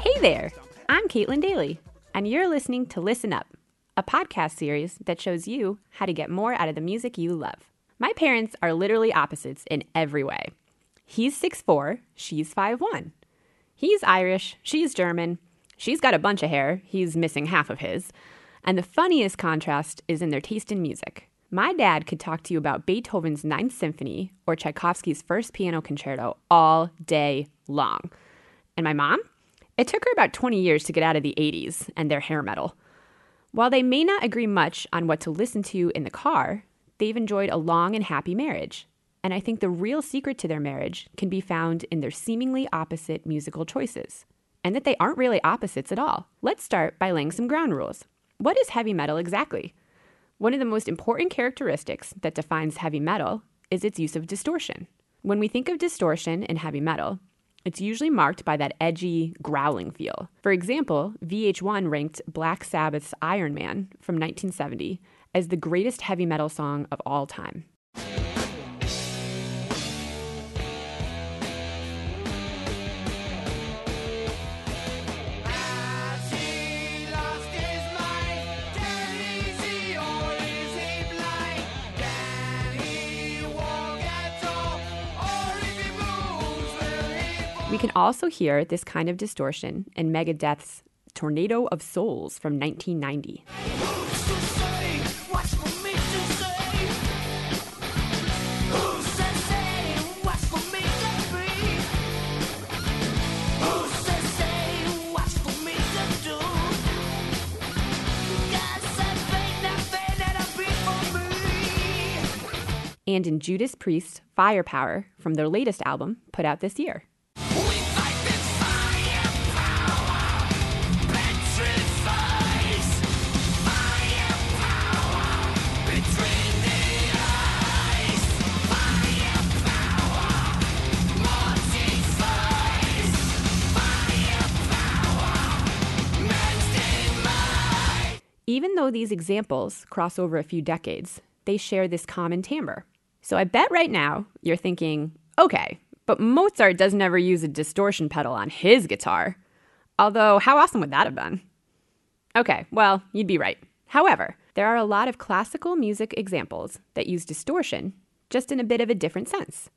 Hey there, I'm Caitlin Daly, and you're listening to Listen Up, a podcast series that shows you how to get more out of the music you love. My parents are literally opposites in every way. He's 6'4, she's 5'1. He's Irish, she's German, she's got a bunch of hair, he's missing half of his. And the funniest contrast is in their taste in music. My dad could talk to you about Beethoven's Ninth Symphony or Tchaikovsky's First Piano Concerto all day long. And my mom? It took her about 20 years to get out of the 80s and their hair metal. While they may not agree much on what to listen to in the car, they've enjoyed a long and happy marriage. And I think the real secret to their marriage can be found in their seemingly opposite musical choices, and that they aren't really opposites at all. Let's start by laying some ground rules. What is heavy metal exactly? One of the most important characteristics that defines heavy metal is its use of distortion. When we think of distortion in heavy metal, it's usually marked by that edgy, growling feel. For example, VH1 ranked Black Sabbath's Iron Man from 1970 as the greatest heavy metal song of all time. Can also hear this kind of distortion in Megadeth's Tornado of Souls from 1990. And in Judas Priest's Firepower from their latest album, put out this year. Even though these examples cross over a few decades, they share this common timbre. So I bet right now you're thinking, okay, but Mozart doesn't ever use a distortion pedal on his guitar. Although, how awesome would that have been? Okay, well, you'd be right. However, there are a lot of classical music examples that use distortion, just in a bit of a different sense.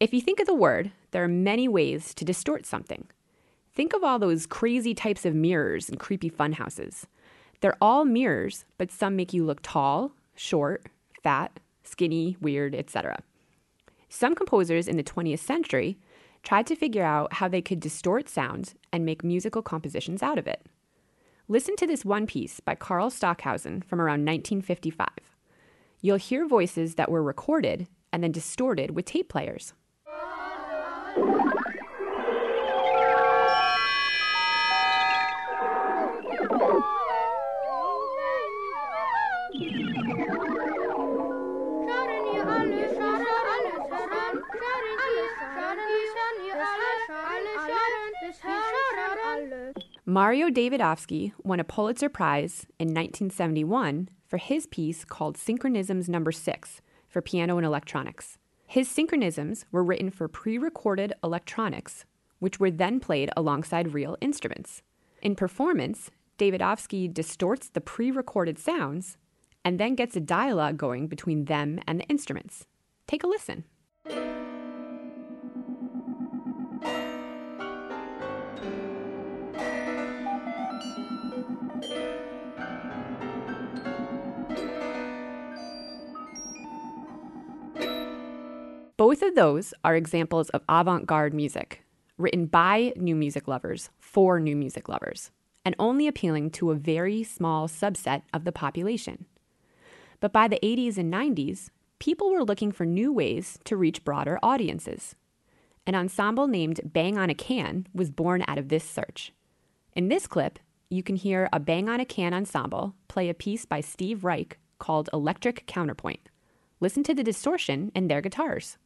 If you think of the word, there are many ways to distort something. Think of all those crazy types of mirrors and creepy funhouses. They're all mirrors, but some make you look tall, short, fat, skinny, weird, etc. Some composers in the 20th century tried to figure out how they could distort sounds and make musical compositions out of it. Listen to this one piece by Carl Stockhausen from around 1955. You'll hear voices that were recorded and then distorted with tape players. Mario Davidovsky won a Pulitzer Prize in 1971 for his piece called Synchronisms Number 6 for piano and electronics. His synchronisms were written for pre recorded electronics, which were then played alongside real instruments. In performance, Davidovsky distorts the pre recorded sounds and then gets a dialogue going between them and the instruments. Take a listen. Both of those are examples of avant garde music, written by new music lovers for new music lovers, and only appealing to a very small subset of the population. But by the 80s and 90s, people were looking for new ways to reach broader audiences. An ensemble named Bang on a Can was born out of this search. In this clip, you can hear a Bang on a Can ensemble play a piece by Steve Reich called Electric Counterpoint. Listen to the distortion in their guitars.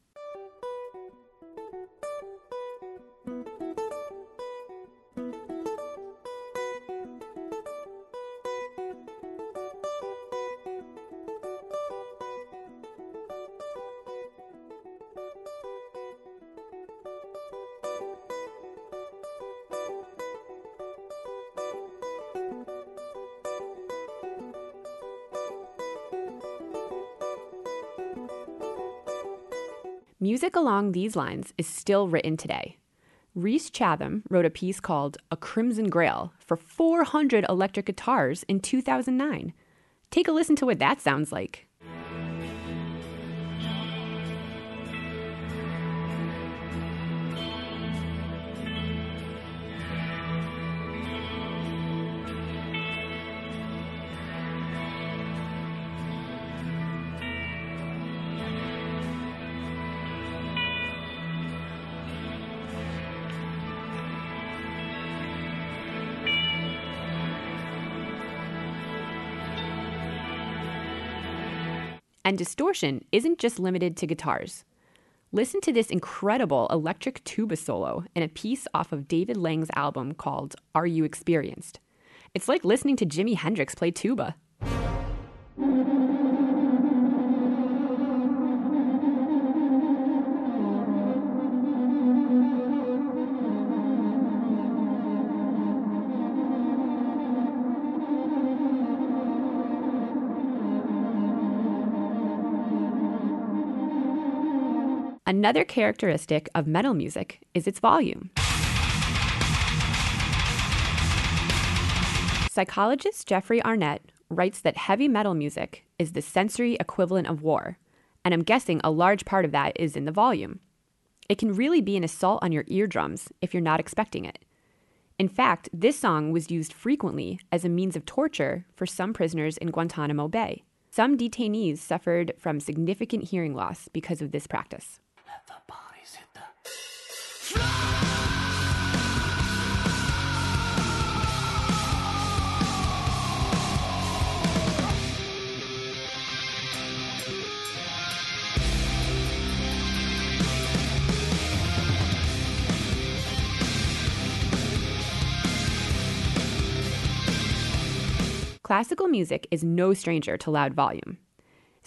Music along these lines is still written today. Rhys Chatham wrote a piece called A Crimson Grail for 400 electric guitars in 2009. Take a listen to what that sounds like. And distortion isn't just limited to guitars. Listen to this incredible electric tuba solo in a piece off of David Lang's album called Are You Experienced? It's like listening to Jimi Hendrix play tuba. Another characteristic of metal music is its volume. Psychologist Jeffrey Arnett writes that heavy metal music is the sensory equivalent of war, and I'm guessing a large part of that is in the volume. It can really be an assault on your eardrums if you're not expecting it. In fact, this song was used frequently as a means of torture for some prisoners in Guantanamo Bay. Some detainees suffered from significant hearing loss because of this practice. Classical music is no stranger to loud volume.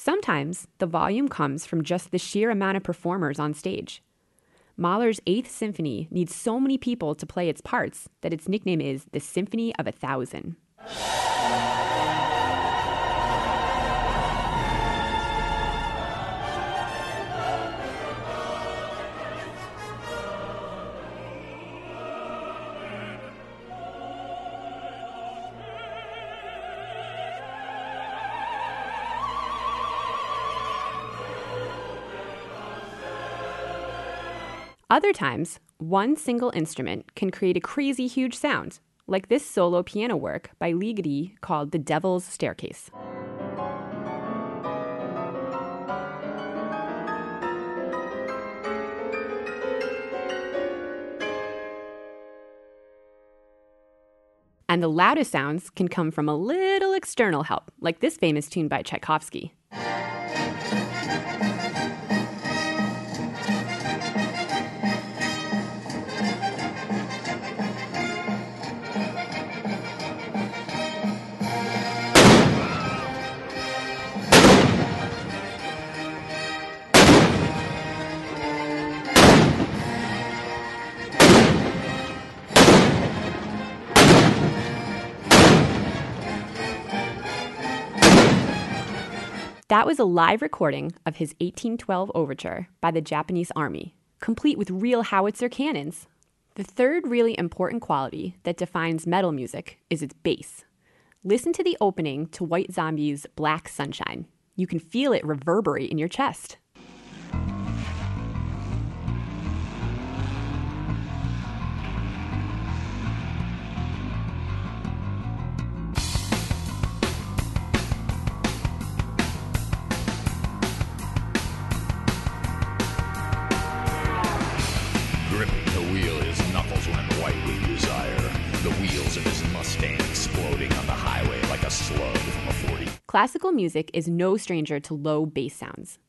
Sometimes the volume comes from just the sheer amount of performers on stage. Mahler's Eighth Symphony needs so many people to play its parts that its nickname is the Symphony of a Thousand. Other times, one single instrument can create a crazy huge sound, like this solo piano work by Ligeti called The Devil's Staircase. And the loudest sounds can come from a little external help, like this famous tune by Tchaikovsky. That was a live recording of his 1812 overture by the Japanese Army, complete with real howitzer cannons. The third really important quality that defines metal music is its bass. Listen to the opening to White Zombie's Black Sunshine. You can feel it reverberate in your chest. Classical music is no stranger to low bass sounds.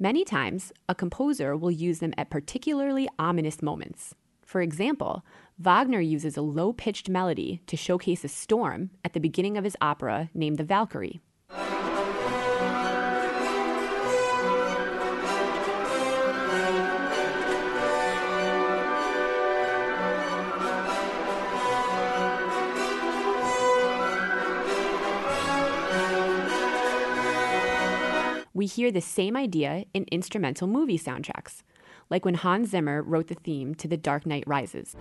Many times, a composer will use them at particularly ominous moments. For example, Wagner uses a low pitched melody to showcase a storm at the beginning of his opera named The Valkyrie. We hear the same idea in instrumental movie soundtracks, like when Hans Zimmer wrote the theme to The Dark Knight Rises.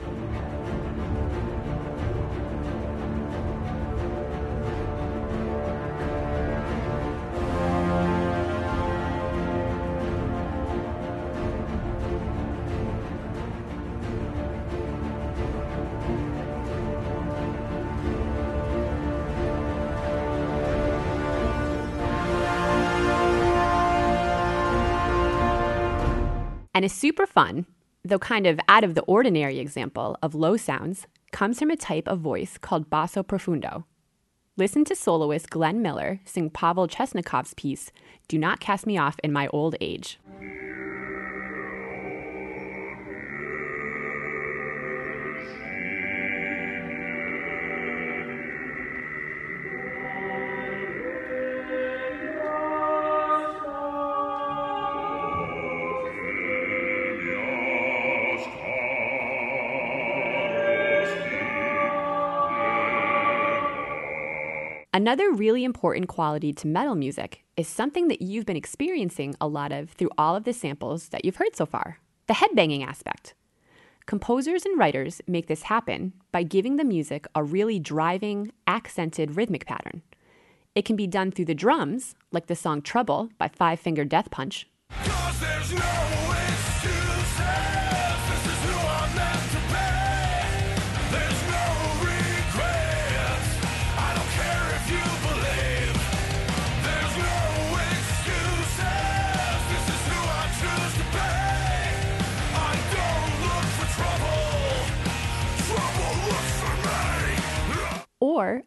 And a super fun, though kind of out of the ordinary example of low sounds comes from a type of voice called basso profundo. Listen to soloist Glenn Miller sing Pavel Chesnokov's piece, Do Not Cast Me Off in My Old Age. Another really important quality to metal music is something that you've been experiencing a lot of through all of the samples that you've heard so far the headbanging aspect. Composers and writers make this happen by giving the music a really driving, accented rhythmic pattern. It can be done through the drums, like the song Trouble by Five Finger Death Punch.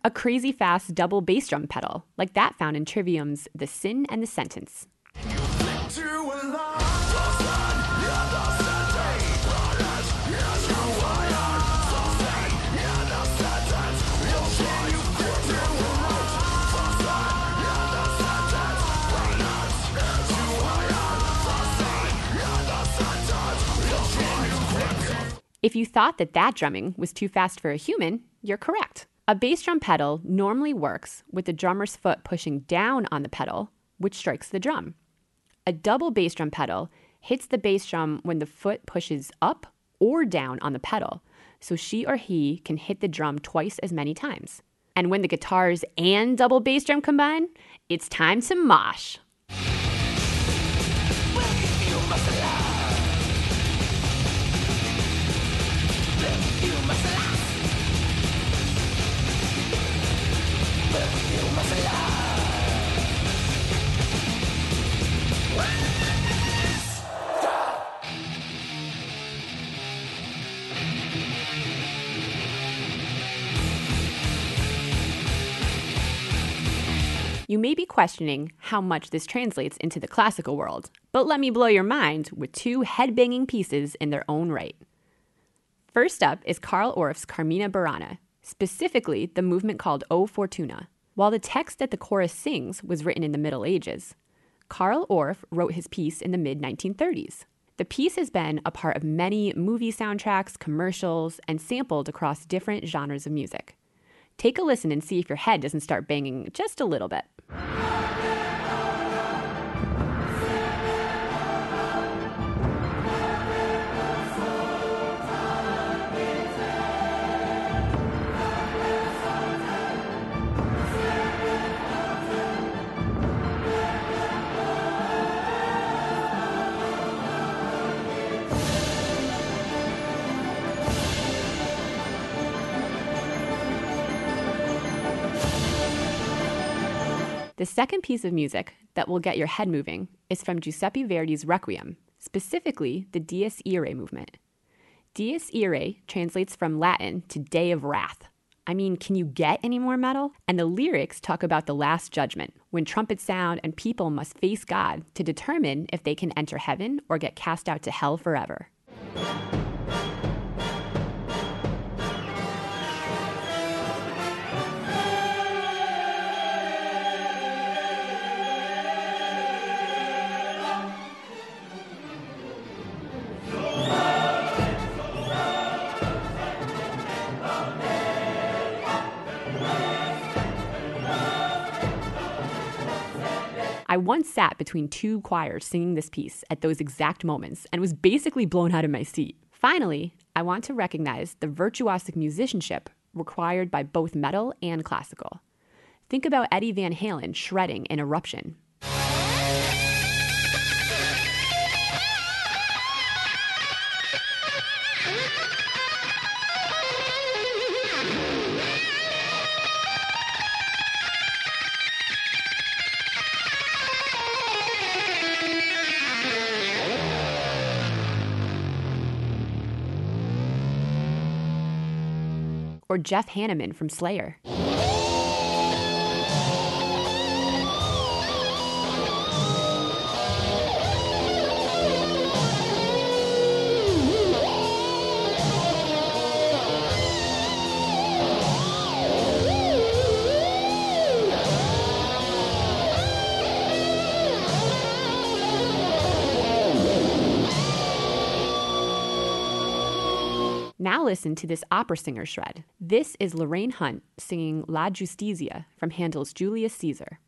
A crazy fast double bass drum pedal, like that found in Trivium's The Sin and the Sentence. If you thought that that drumming was too fast for a human, you're correct. A bass drum pedal normally works with the drummer's foot pushing down on the pedal, which strikes the drum. A double bass drum pedal hits the bass drum when the foot pushes up or down on the pedal, so she or he can hit the drum twice as many times. And when the guitars and double bass drum combine, it's time to mosh. You may be questioning how much this translates into the classical world, but let me blow your mind with two headbanging pieces in their own right. First up is Carl Orff's Carmina Burana, specifically the movement called O Fortuna. While the text that the chorus sings was written in the Middle Ages, Carl Orff wrote his piece in the mid 1930s. The piece has been a part of many movie soundtracks, commercials, and sampled across different genres of music. Take a listen and see if your head doesn't start banging just a little bit. The second piece of music that will get your head moving is from Giuseppe Verdi's Requiem, specifically the Dies Irae movement. Dies Irae translates from Latin to Day of Wrath. I mean, can you get any more metal? And the lyrics talk about the last judgment, when trumpets sound and people must face God to determine if they can enter heaven or get cast out to hell forever. I once sat between two choirs singing this piece at those exact moments and was basically blown out of my seat. Finally, I want to recognize the virtuosic musicianship required by both metal and classical. Think about Eddie Van Halen shredding in Eruption. Or Jeff Hanneman from Slayer. Listen to this opera singer shred. This is Lorraine Hunt singing La Giustizia from Handel's Julius Caesar.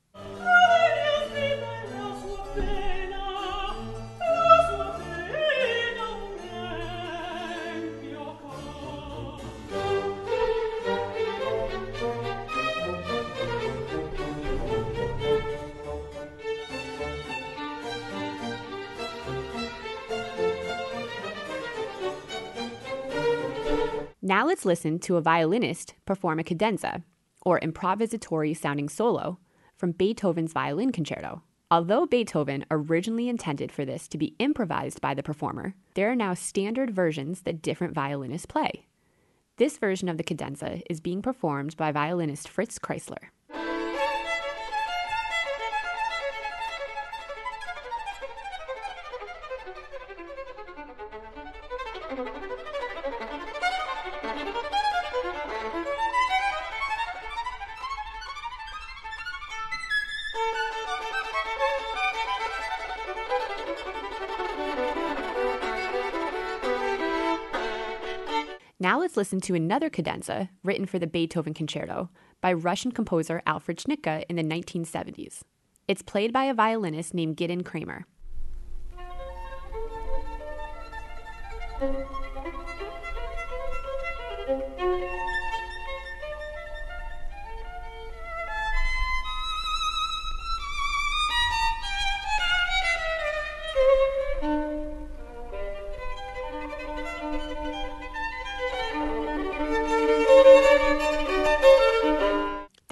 Now let's listen to a violinist perform a cadenza, or improvisatory sounding solo, from Beethoven's Violin Concerto. Although Beethoven originally intended for this to be improvised by the performer, there are now standard versions that different violinists play. This version of the cadenza is being performed by violinist Fritz Kreisler. Listen to another cadenza written for the Beethoven Concerto by Russian composer Alfred Schnittke in the 1970s. It's played by a violinist named Gidon Kremer.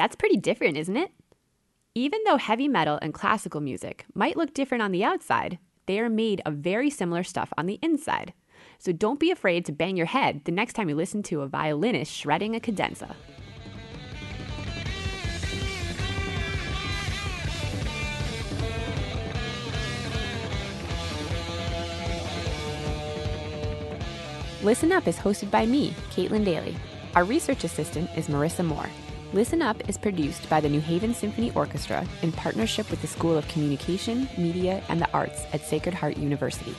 That's pretty different, isn't it? Even though heavy metal and classical music might look different on the outside, they are made of very similar stuff on the inside. So don't be afraid to bang your head the next time you listen to a violinist shredding a cadenza. Listen Up is hosted by me, Caitlin Daly. Our research assistant is Marissa Moore. Listen Up is produced by the New Haven Symphony Orchestra in partnership with the School of Communication, Media, and the Arts at Sacred Heart University.